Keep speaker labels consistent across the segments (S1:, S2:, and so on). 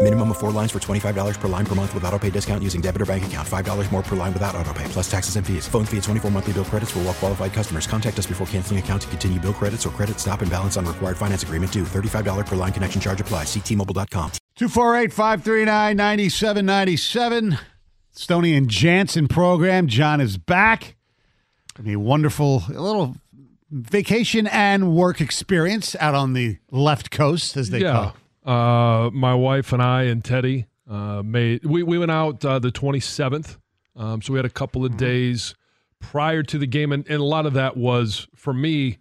S1: Minimum of four lines for $25 per line per month with auto pay discount using debit or bank account. $5 more per line without auto pay, plus taxes and fees. Phone fee at 24 monthly bill credits for all well qualified customers. Contact us before canceling account to continue bill credits or credit stop and balance on required finance agreement due. $35 per line connection charge apply. Ctmobile.com.
S2: 248 539 9797. Stoney and Jansen program. Jon is back. A wonderful a little vacation and work experience out on the left coast, as they call
S3: yeah. Uh, my wife and I and Teddy uh, made we, we went out uh, the 27th. Um, so we had a couple
S2: Mm-hmm.
S3: of days prior to the game, and, and a lot of that was for me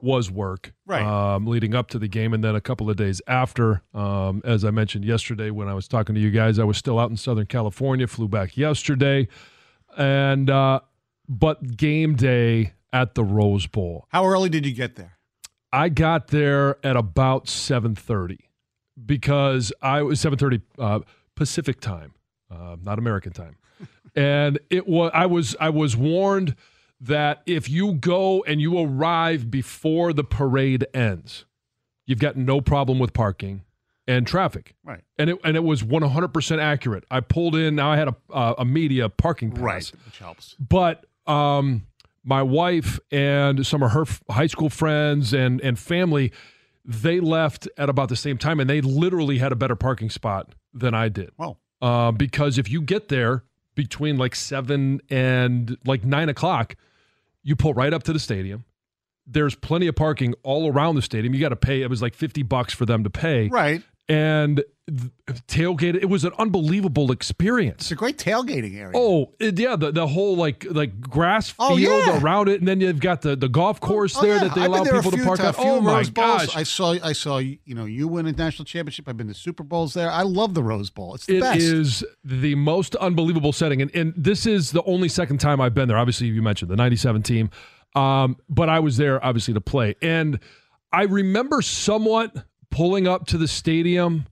S3: was work,
S2: Right.
S3: Um, leading up to the game, and then a couple of days after. Um, as I mentioned yesterday when I was talking to you guys, I was still out in Southern California. Flew back yesterday, and uh, but game day at the Rose Bowl.
S2: How early did you get there?
S3: I got there at about 7:30 because I was 7:30 uh, Pacific time, uh, not American time, and it was I was I was warned that if you go and you arrive before the parade ends, you've got no problem with parking and traffic.
S2: Right.
S3: And it and it was 100% accurate. I pulled in. Now I had a uh, a media parking pass
S2: Right, which helps.
S3: but um, my wife and some of her f- high school friends and and family, they left at about the same time, and they literally had a better parking spot than I did.
S2: Well,
S3: Uh, because if you get there between like seven and like nine o'clock, you pull right up to the stadium. There's plenty of parking all around the stadium. You got to pay. It was like fifty bucks for them to pay.
S2: right.
S3: And tailgate. It was an unbelievable experience.
S2: It's a great tailgating area.
S3: Oh it- yeah, the, the whole like like grass field
S2: Oh, yeah.
S3: around it, and then you've got the, the golf course
S2: Oh,
S3: there
S2: yeah.
S3: that they
S2: I've
S3: allow
S2: there
S3: people to park
S2: ti-
S3: on.
S2: a few
S3: Oh my
S2: Rose Bowls.
S3: gosh,
S2: I saw, I saw, you know, you win a national championship. I've been to Super Bowls there. I love the Rose Bowl. It's the
S3: It
S2: best.
S3: is the most unbelievable setting, and and this is the only second time I've been there. Obviously, you mentioned the '97 team, um, but I was there obviously to play, and I remember somewhat pulling up to the stadium,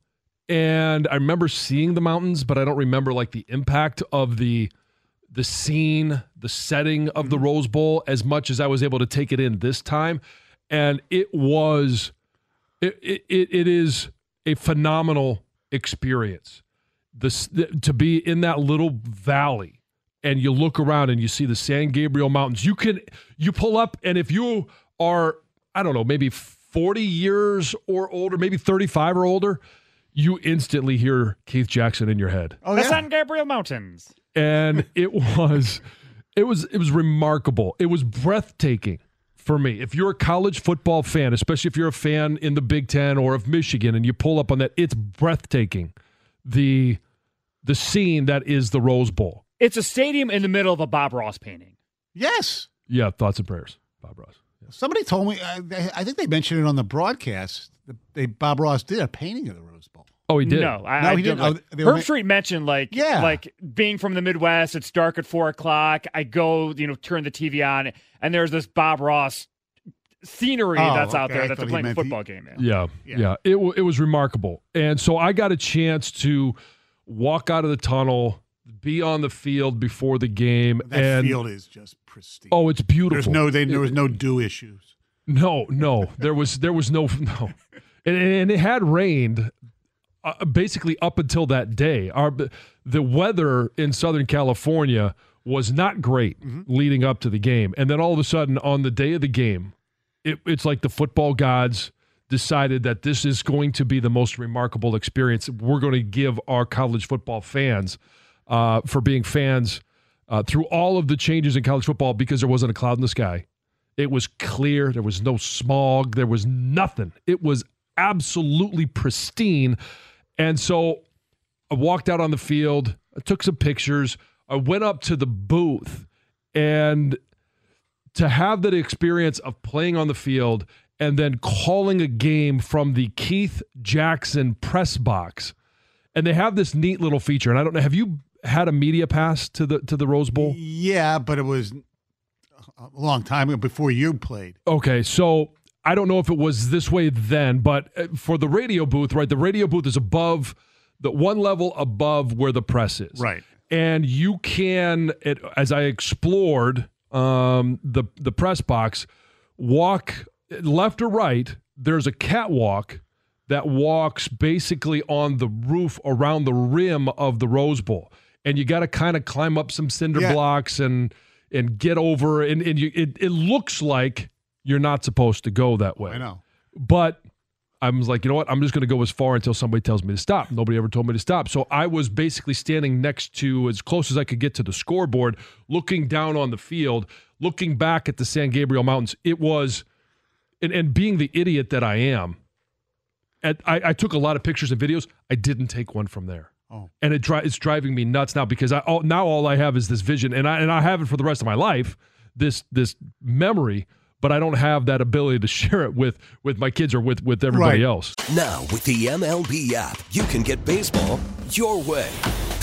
S3: and I remember seeing the mountains, but I don't remember like the impact of the the scene, the setting of the mm-hmm. Rose Bowl as much as I was able to take it in this time. And it was, it, it, it it is a phenomenal experience. This, to be in that little valley and you look around and you see the San Gabriel Mountains. You can, you pull up and if you are, I don't know, maybe 40 years or older, maybe 35 or older, you instantly hear Keith Jackson in your head
S2: oh, yeah. The.
S4: San Gabriel Mountains.
S3: and it was it was it was remarkable it was breathtaking for me if you're a college football fan especially if you're a fan in the big ten or of michigan and you pull up on that it's breathtaking the the scene that is the rose bowl
S4: It's a stadium in the middle of a Bob Ross painting.
S2: Yes.
S3: yeah thoughts and prayers bob ross
S2: Somebody told me, I, I think they mentioned it on the broadcast. They, Bob Ross did a painting of the Rose Bowl.
S3: oh he did
S4: No, I,
S2: No, he
S4: did
S2: didn't.
S4: Like,
S2: Oh,
S4: Herb
S2: ma-
S4: Street mentioned like
S2: Yeah.
S4: like being from the Midwest. It's dark at four o'clock. I go, you know, turn the TV on, and there's this Bob Ross scenery
S2: Oh,
S4: that's out there
S2: I
S4: that's
S2: thought he
S4: playing a
S2: meant he-
S4: football game. in.
S3: Yeah,
S2: Yeah.
S3: yeah. It wa- it was remarkable, and so I got a chance to walk out of the tunnel, be on the field before the game,
S2: That
S3: and
S2: field is just pristine.
S3: oh, it's beautiful.
S2: There's no, they, there was no dew issues.
S3: No, no, there was there was no no, and, and it had rained uh, basically up until that day. Our the weather in Southern California was not great leading up to the game, and then all of a sudden on the day of the game, it, it's like the football gods decided that this is going to be the most remarkable experience we're going to give our college football fans uh, for being fans uh, through all of the changes in college football because there wasn't a cloud in the sky. It was clear. There was no smog. There was nothing. It was absolutely pristine. And so I walked out on the field. I took some pictures. I went up to the booth and to have that experience of playing on the field and then calling a game from the Keith Jackson press box. And they have this neat little feature. And I don't know, have you had a media pass to the to the Rose Bowl?
S2: Yeah, but it was a long time ago before you played.
S3: Okay, so I don't know if it was this way then, but uh, for the radio booth, right? The radio booth is above the one level above where the press is.
S2: Right.
S3: And you can, it, as I explored um, the the press box, walk left or right. There's a catwalk that walks basically on the roof around the rim of the Rose Bowl, and you got to kind of climb up some cinder
S2: Yeah.
S3: blocks and and get over, and and you, it it looks like you're not supposed to go that way.
S2: I know.
S3: But I was like, you know what? I'm just going to go as far until somebody tells me to stop. Nobody ever told me to stop. So I was basically standing next to, as close as I could get to the scoreboard, looking down on the field, looking back at the San Gabriel Mountains. It was, and, and being the idiot that I am, at, I, I took a lot of pictures and videos. I didn't take one from there.
S2: Oh.
S3: And it dri- it's driving me nuts now because I all, now all I have is this vision, and I and I have it for the rest of my life. This this memory, but I don't have that ability to share it with with my kids or with with everybody
S2: Right.
S3: else.
S5: Now, with the MLB app, you can get baseball your way.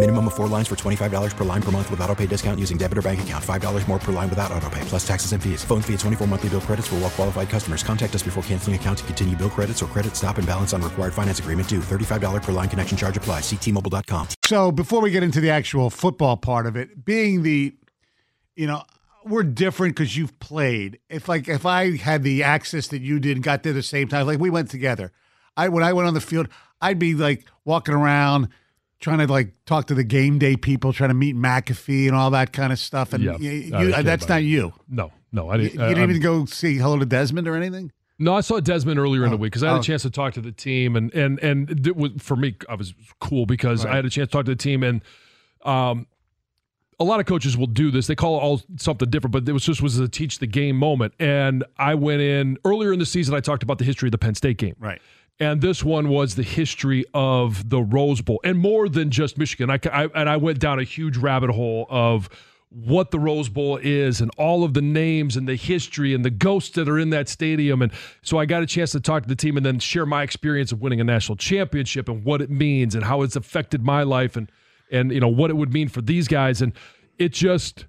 S1: Minimum of four lines for $25 per line per month with auto pay discount using debit or bank account. $5 more per line without auto pay, plus taxes and fees. Phone fee at 24 monthly bill credits for well qualified customers. Contact us before canceling account to continue bill credits or credit stop and balance on required finance agreement due. $35 per line connection charge applies. Ctmobile.com.
S2: So before we get into the actual football part of it, being the, you know, we're different because you've played. If like if I had the access that you did and got there the same time, like we went together. I when I went on the field, I'd be like walking around trying to like talk to the game day people, trying to meet McAfee and all that kind of stuff. And
S3: Yeah,
S2: you, you- that's not
S3: it.
S2: you.
S3: No, no, I
S2: You,
S3: didn't.
S2: you
S3: I-
S2: didn't
S3: I'm-
S2: even go see hello to Desmond or anything.
S3: No, I saw Desmond earlier in the
S2: Oh.
S3: week because I had
S2: Oh.
S3: a chance to talk to the team, and and and it was for me. I was cool because
S2: Right.
S3: I had a chance to talk to the team, and um, a lot of coaches will do this. They call it all something different, but it was just was a teach the game moment. And I went in earlier in the season. I talked about the history of the Penn State game,
S2: Right.
S3: And this one was the history of the Rose Bowl, and more than just Michigan. I, I and I went down a huge rabbit hole of what the Rose Bowl is and all of the names and the history and the ghosts that are in that stadium. And so I got a chance to talk to the team and then share my experience of winning a national championship and what it means and how it's affected my life. And and you know what it would mean for these guys. And it just,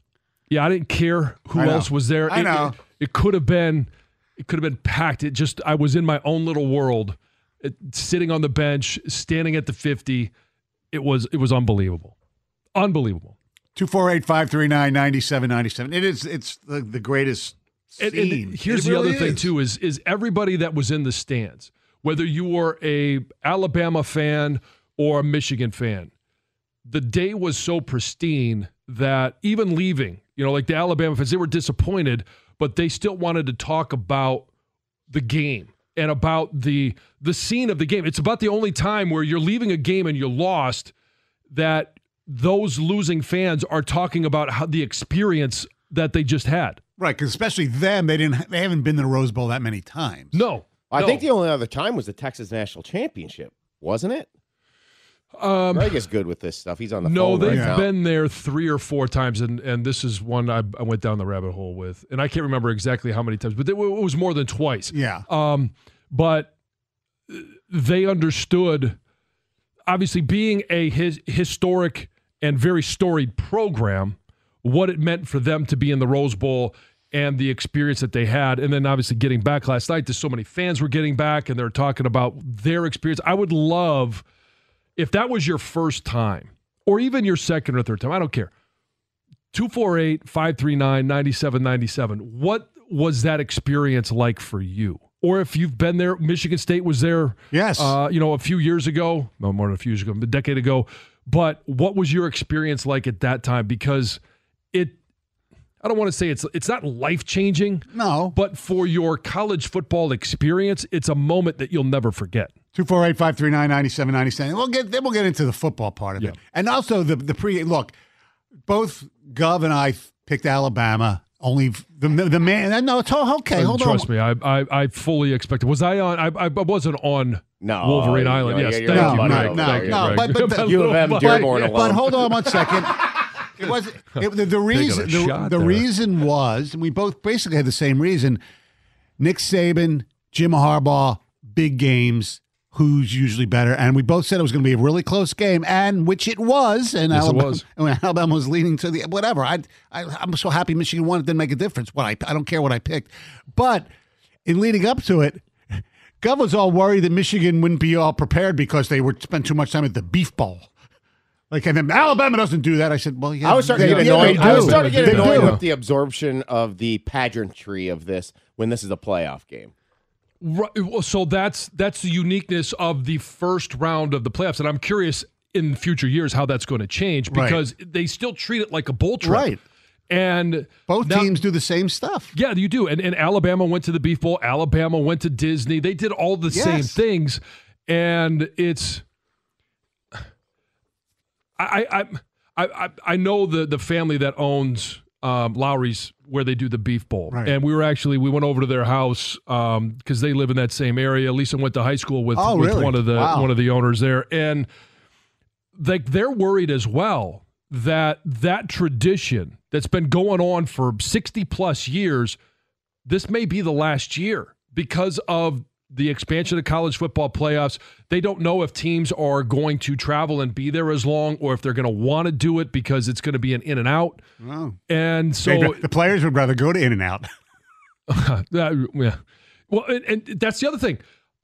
S3: yeah, I didn't care who else was there.
S2: I
S3: It-
S2: know.
S3: It, it could have been, it could have been packed. It just, I was in my own little world, sitting on the bench, standing at the fifty. It was, it was unbelievable, unbelievable.
S2: 248 539 9797. It is, it's the, the greatest
S3: And,
S2: scene.
S3: and here's
S2: It
S3: the
S2: really
S3: other thing too: is is everybody that was in the stands, whether you were a Alabama fan or a Michigan fan, the day was so pristine that even leaving, you know, like the Alabama fans, they were disappointed, but they still wanted to talk about the game and about the the scene of the game. It's about the only time where you're leaving a game and you're lost that those losing fans are talking about how the experience that they just had.
S2: Right, because especially them, they didn't. They haven't been to the Rose Bowl that many times.
S3: No,
S6: I
S3: no.
S6: think the only other time was the Texas National Championship, wasn't it?
S3: Um,
S6: Greg is good with this stuff. He's on the
S3: no,
S6: phone right
S3: they've
S6: now.
S3: been there three or four times, and and this is one I, I went down the rabbit hole with, and I can't remember exactly how many times, but it, wa- it was more than twice.
S2: Yeah.
S3: Um, but they understood, obviously, being a his, historic and very storied program, what it meant for them to be in the Rose Bowl and the experience that they had. And then obviously getting back last night, there's so many fans were getting back and they're talking about their experience. I would love if that was your first time or even your second or third time, I don't care. 248 539 9797. What was that experience like for you? Or if you've been there, Michigan State was there,
S2: Yes.
S3: uh, you know, a few years ago, no more than a few years ago, a decade ago. But what was your experience like at that time? Because it, I don't want to say it's it's not life changing,
S2: No.
S3: but for your college football experience, it's a moment that you'll never forget.
S2: 248 539 9797. We'll get then we'll get into the football part of it. And also the the pre look, both Gov and I picked Alabama. Only the the man uh, no, it's all okay.
S3: And
S2: Hold
S3: trust
S2: on.
S3: me, I, I I fully expected. Was I on? I I wasn't on
S6: No,
S3: Wolverine
S6: you
S3: Island.
S6: know,
S3: yes,
S6: you're
S3: thank
S6: not
S3: you,
S6: on
S3: Greg.
S6: it.
S2: no,
S3: Thank you,
S2: no, but- but the-
S6: U of M
S3: But-
S6: Dearborn
S2: But,
S6: alone.
S2: but hold on one second. It was it, the, the reason. The, the reason was, and we both basically had the same reason. Nick Saban, Jim Harbaugh, big games. Who's usually better? And we both said it was going to be a really close game, and which it was. And
S3: Yes, it
S2: Alabama,
S3: was.
S2: and when Alabama was leading to the whatever. I, I I'm so happy Michigan won. It didn't make a difference. What I I don't care what I picked, but in leading up to it, Gov was all worried that Michigan wouldn't be all prepared because they would spend too much time at the Beef Bowl. Like, and then Alabama doesn't do that. I said, well, yeah.
S6: I was starting to get annoyed.
S2: they
S6: I was starting to get annoyed with the absorption of the pageantry of this when this is a playoff game.
S3: Right, so that's that's the uniqueness of the first round of the playoffs, and I'm curious in future years how that's going to change
S2: Right.
S3: because they still treat it like a bowl trip,
S2: Right.
S3: And
S2: Both
S3: now-
S2: teams do the same stuff.
S3: Yeah, you do. And, and Alabama went to the Beef Bowl. Alabama went to Disney. They did all the same things, and it's. I I I I, I know the the family that owns um, Lawry's where they do the Beef Bowl,
S2: Right.
S3: and we were actually we went over to their house because they live in that same area. Lisa went to high school with,
S2: Oh,
S3: with
S2: really?
S3: one of the
S2: Wow.
S3: one of the owners there, and like they're worried as well that that tradition that's been going on for 60 plus years this may be the last year because of the expansion of college football playoffs they don't know if teams are going to travel and be there as long or if they're going to want to do it because it's going to be an in and out
S2: Oh.
S3: and so
S2: They'd- the players would rather go to In and Out.
S3: yeah. Well, and, and that's the other thing.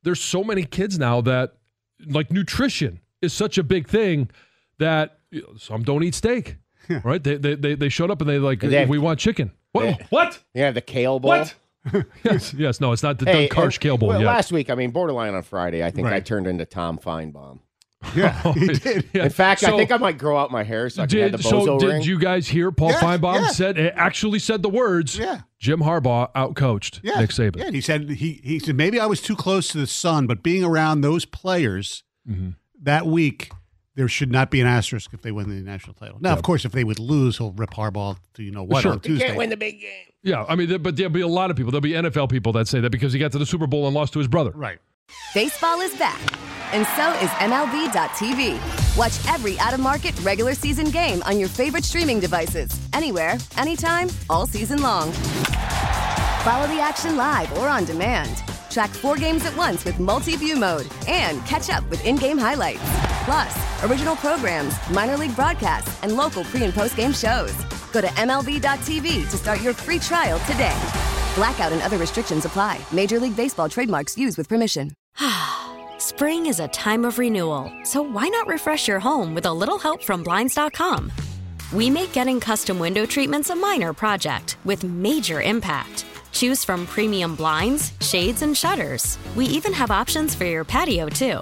S3: There's so many kids now that like nutrition is such a big thing that you know, some don't eat steak. right? They, they they they showed up and they like
S6: They have-
S3: we want chicken. What?
S6: They-
S3: what?
S6: Yeah, the kale bowl.
S3: What? yes, yes. No, it's not the
S6: Hey,
S3: Karsh
S6: and-
S3: Kale Bowl
S6: well,
S3: yet.
S6: Last week, I mean, borderline on Friday, I think I turned into Tom Finebaum.
S2: Yeah, he did.
S3: Yeah.
S6: In fact, I think I might grow out my hair so I can
S3: Did,
S6: the
S3: so did
S6: ring.
S3: you guys hear Paul
S2: Yes,
S3: Finebaum
S2: yes.
S3: said actually said the words?
S2: Yeah.
S3: Jim Harbaugh outcoached
S2: Yeah.
S3: Nick Saban.
S2: Yeah, and he said he he said maybe I was too close to the sun, but being around those players
S3: Mm-hmm.
S2: that week, there should not be an asterisk if they win the national title. Now, of course, if they would lose, he'll rip Harbaugh to you know what
S3: Sure.
S2: on
S6: You
S2: Tuesday.
S6: can't win the big game.
S3: Yeah, I mean, there, but there'll be a lot of people. There'll be NFL people that say that because he got to the Super Bowl and lost to his brother.
S2: Right.
S7: Baseball is back, and so is MLB.tv. Watch every out of market regular season game on your favorite streaming devices, anywhere, anytime, all season long. Follow the action live or on demand. Track four games at once with multi view mode and catch up with in game highlights. Plus, original programs, minor league broadcasts, and local pre and post game shows. Go to MLB.tv to start your free trial today. Blackout and other restrictions apply. Major League Baseball trademarks used with permission.
S8: Spring is a time of renewal, so why not refresh your home with a little help from Blinds.com? We make getting custom window treatments a minor project with major impact. Choose from premium blinds, shades, and shutters. We even have options for your patio, too.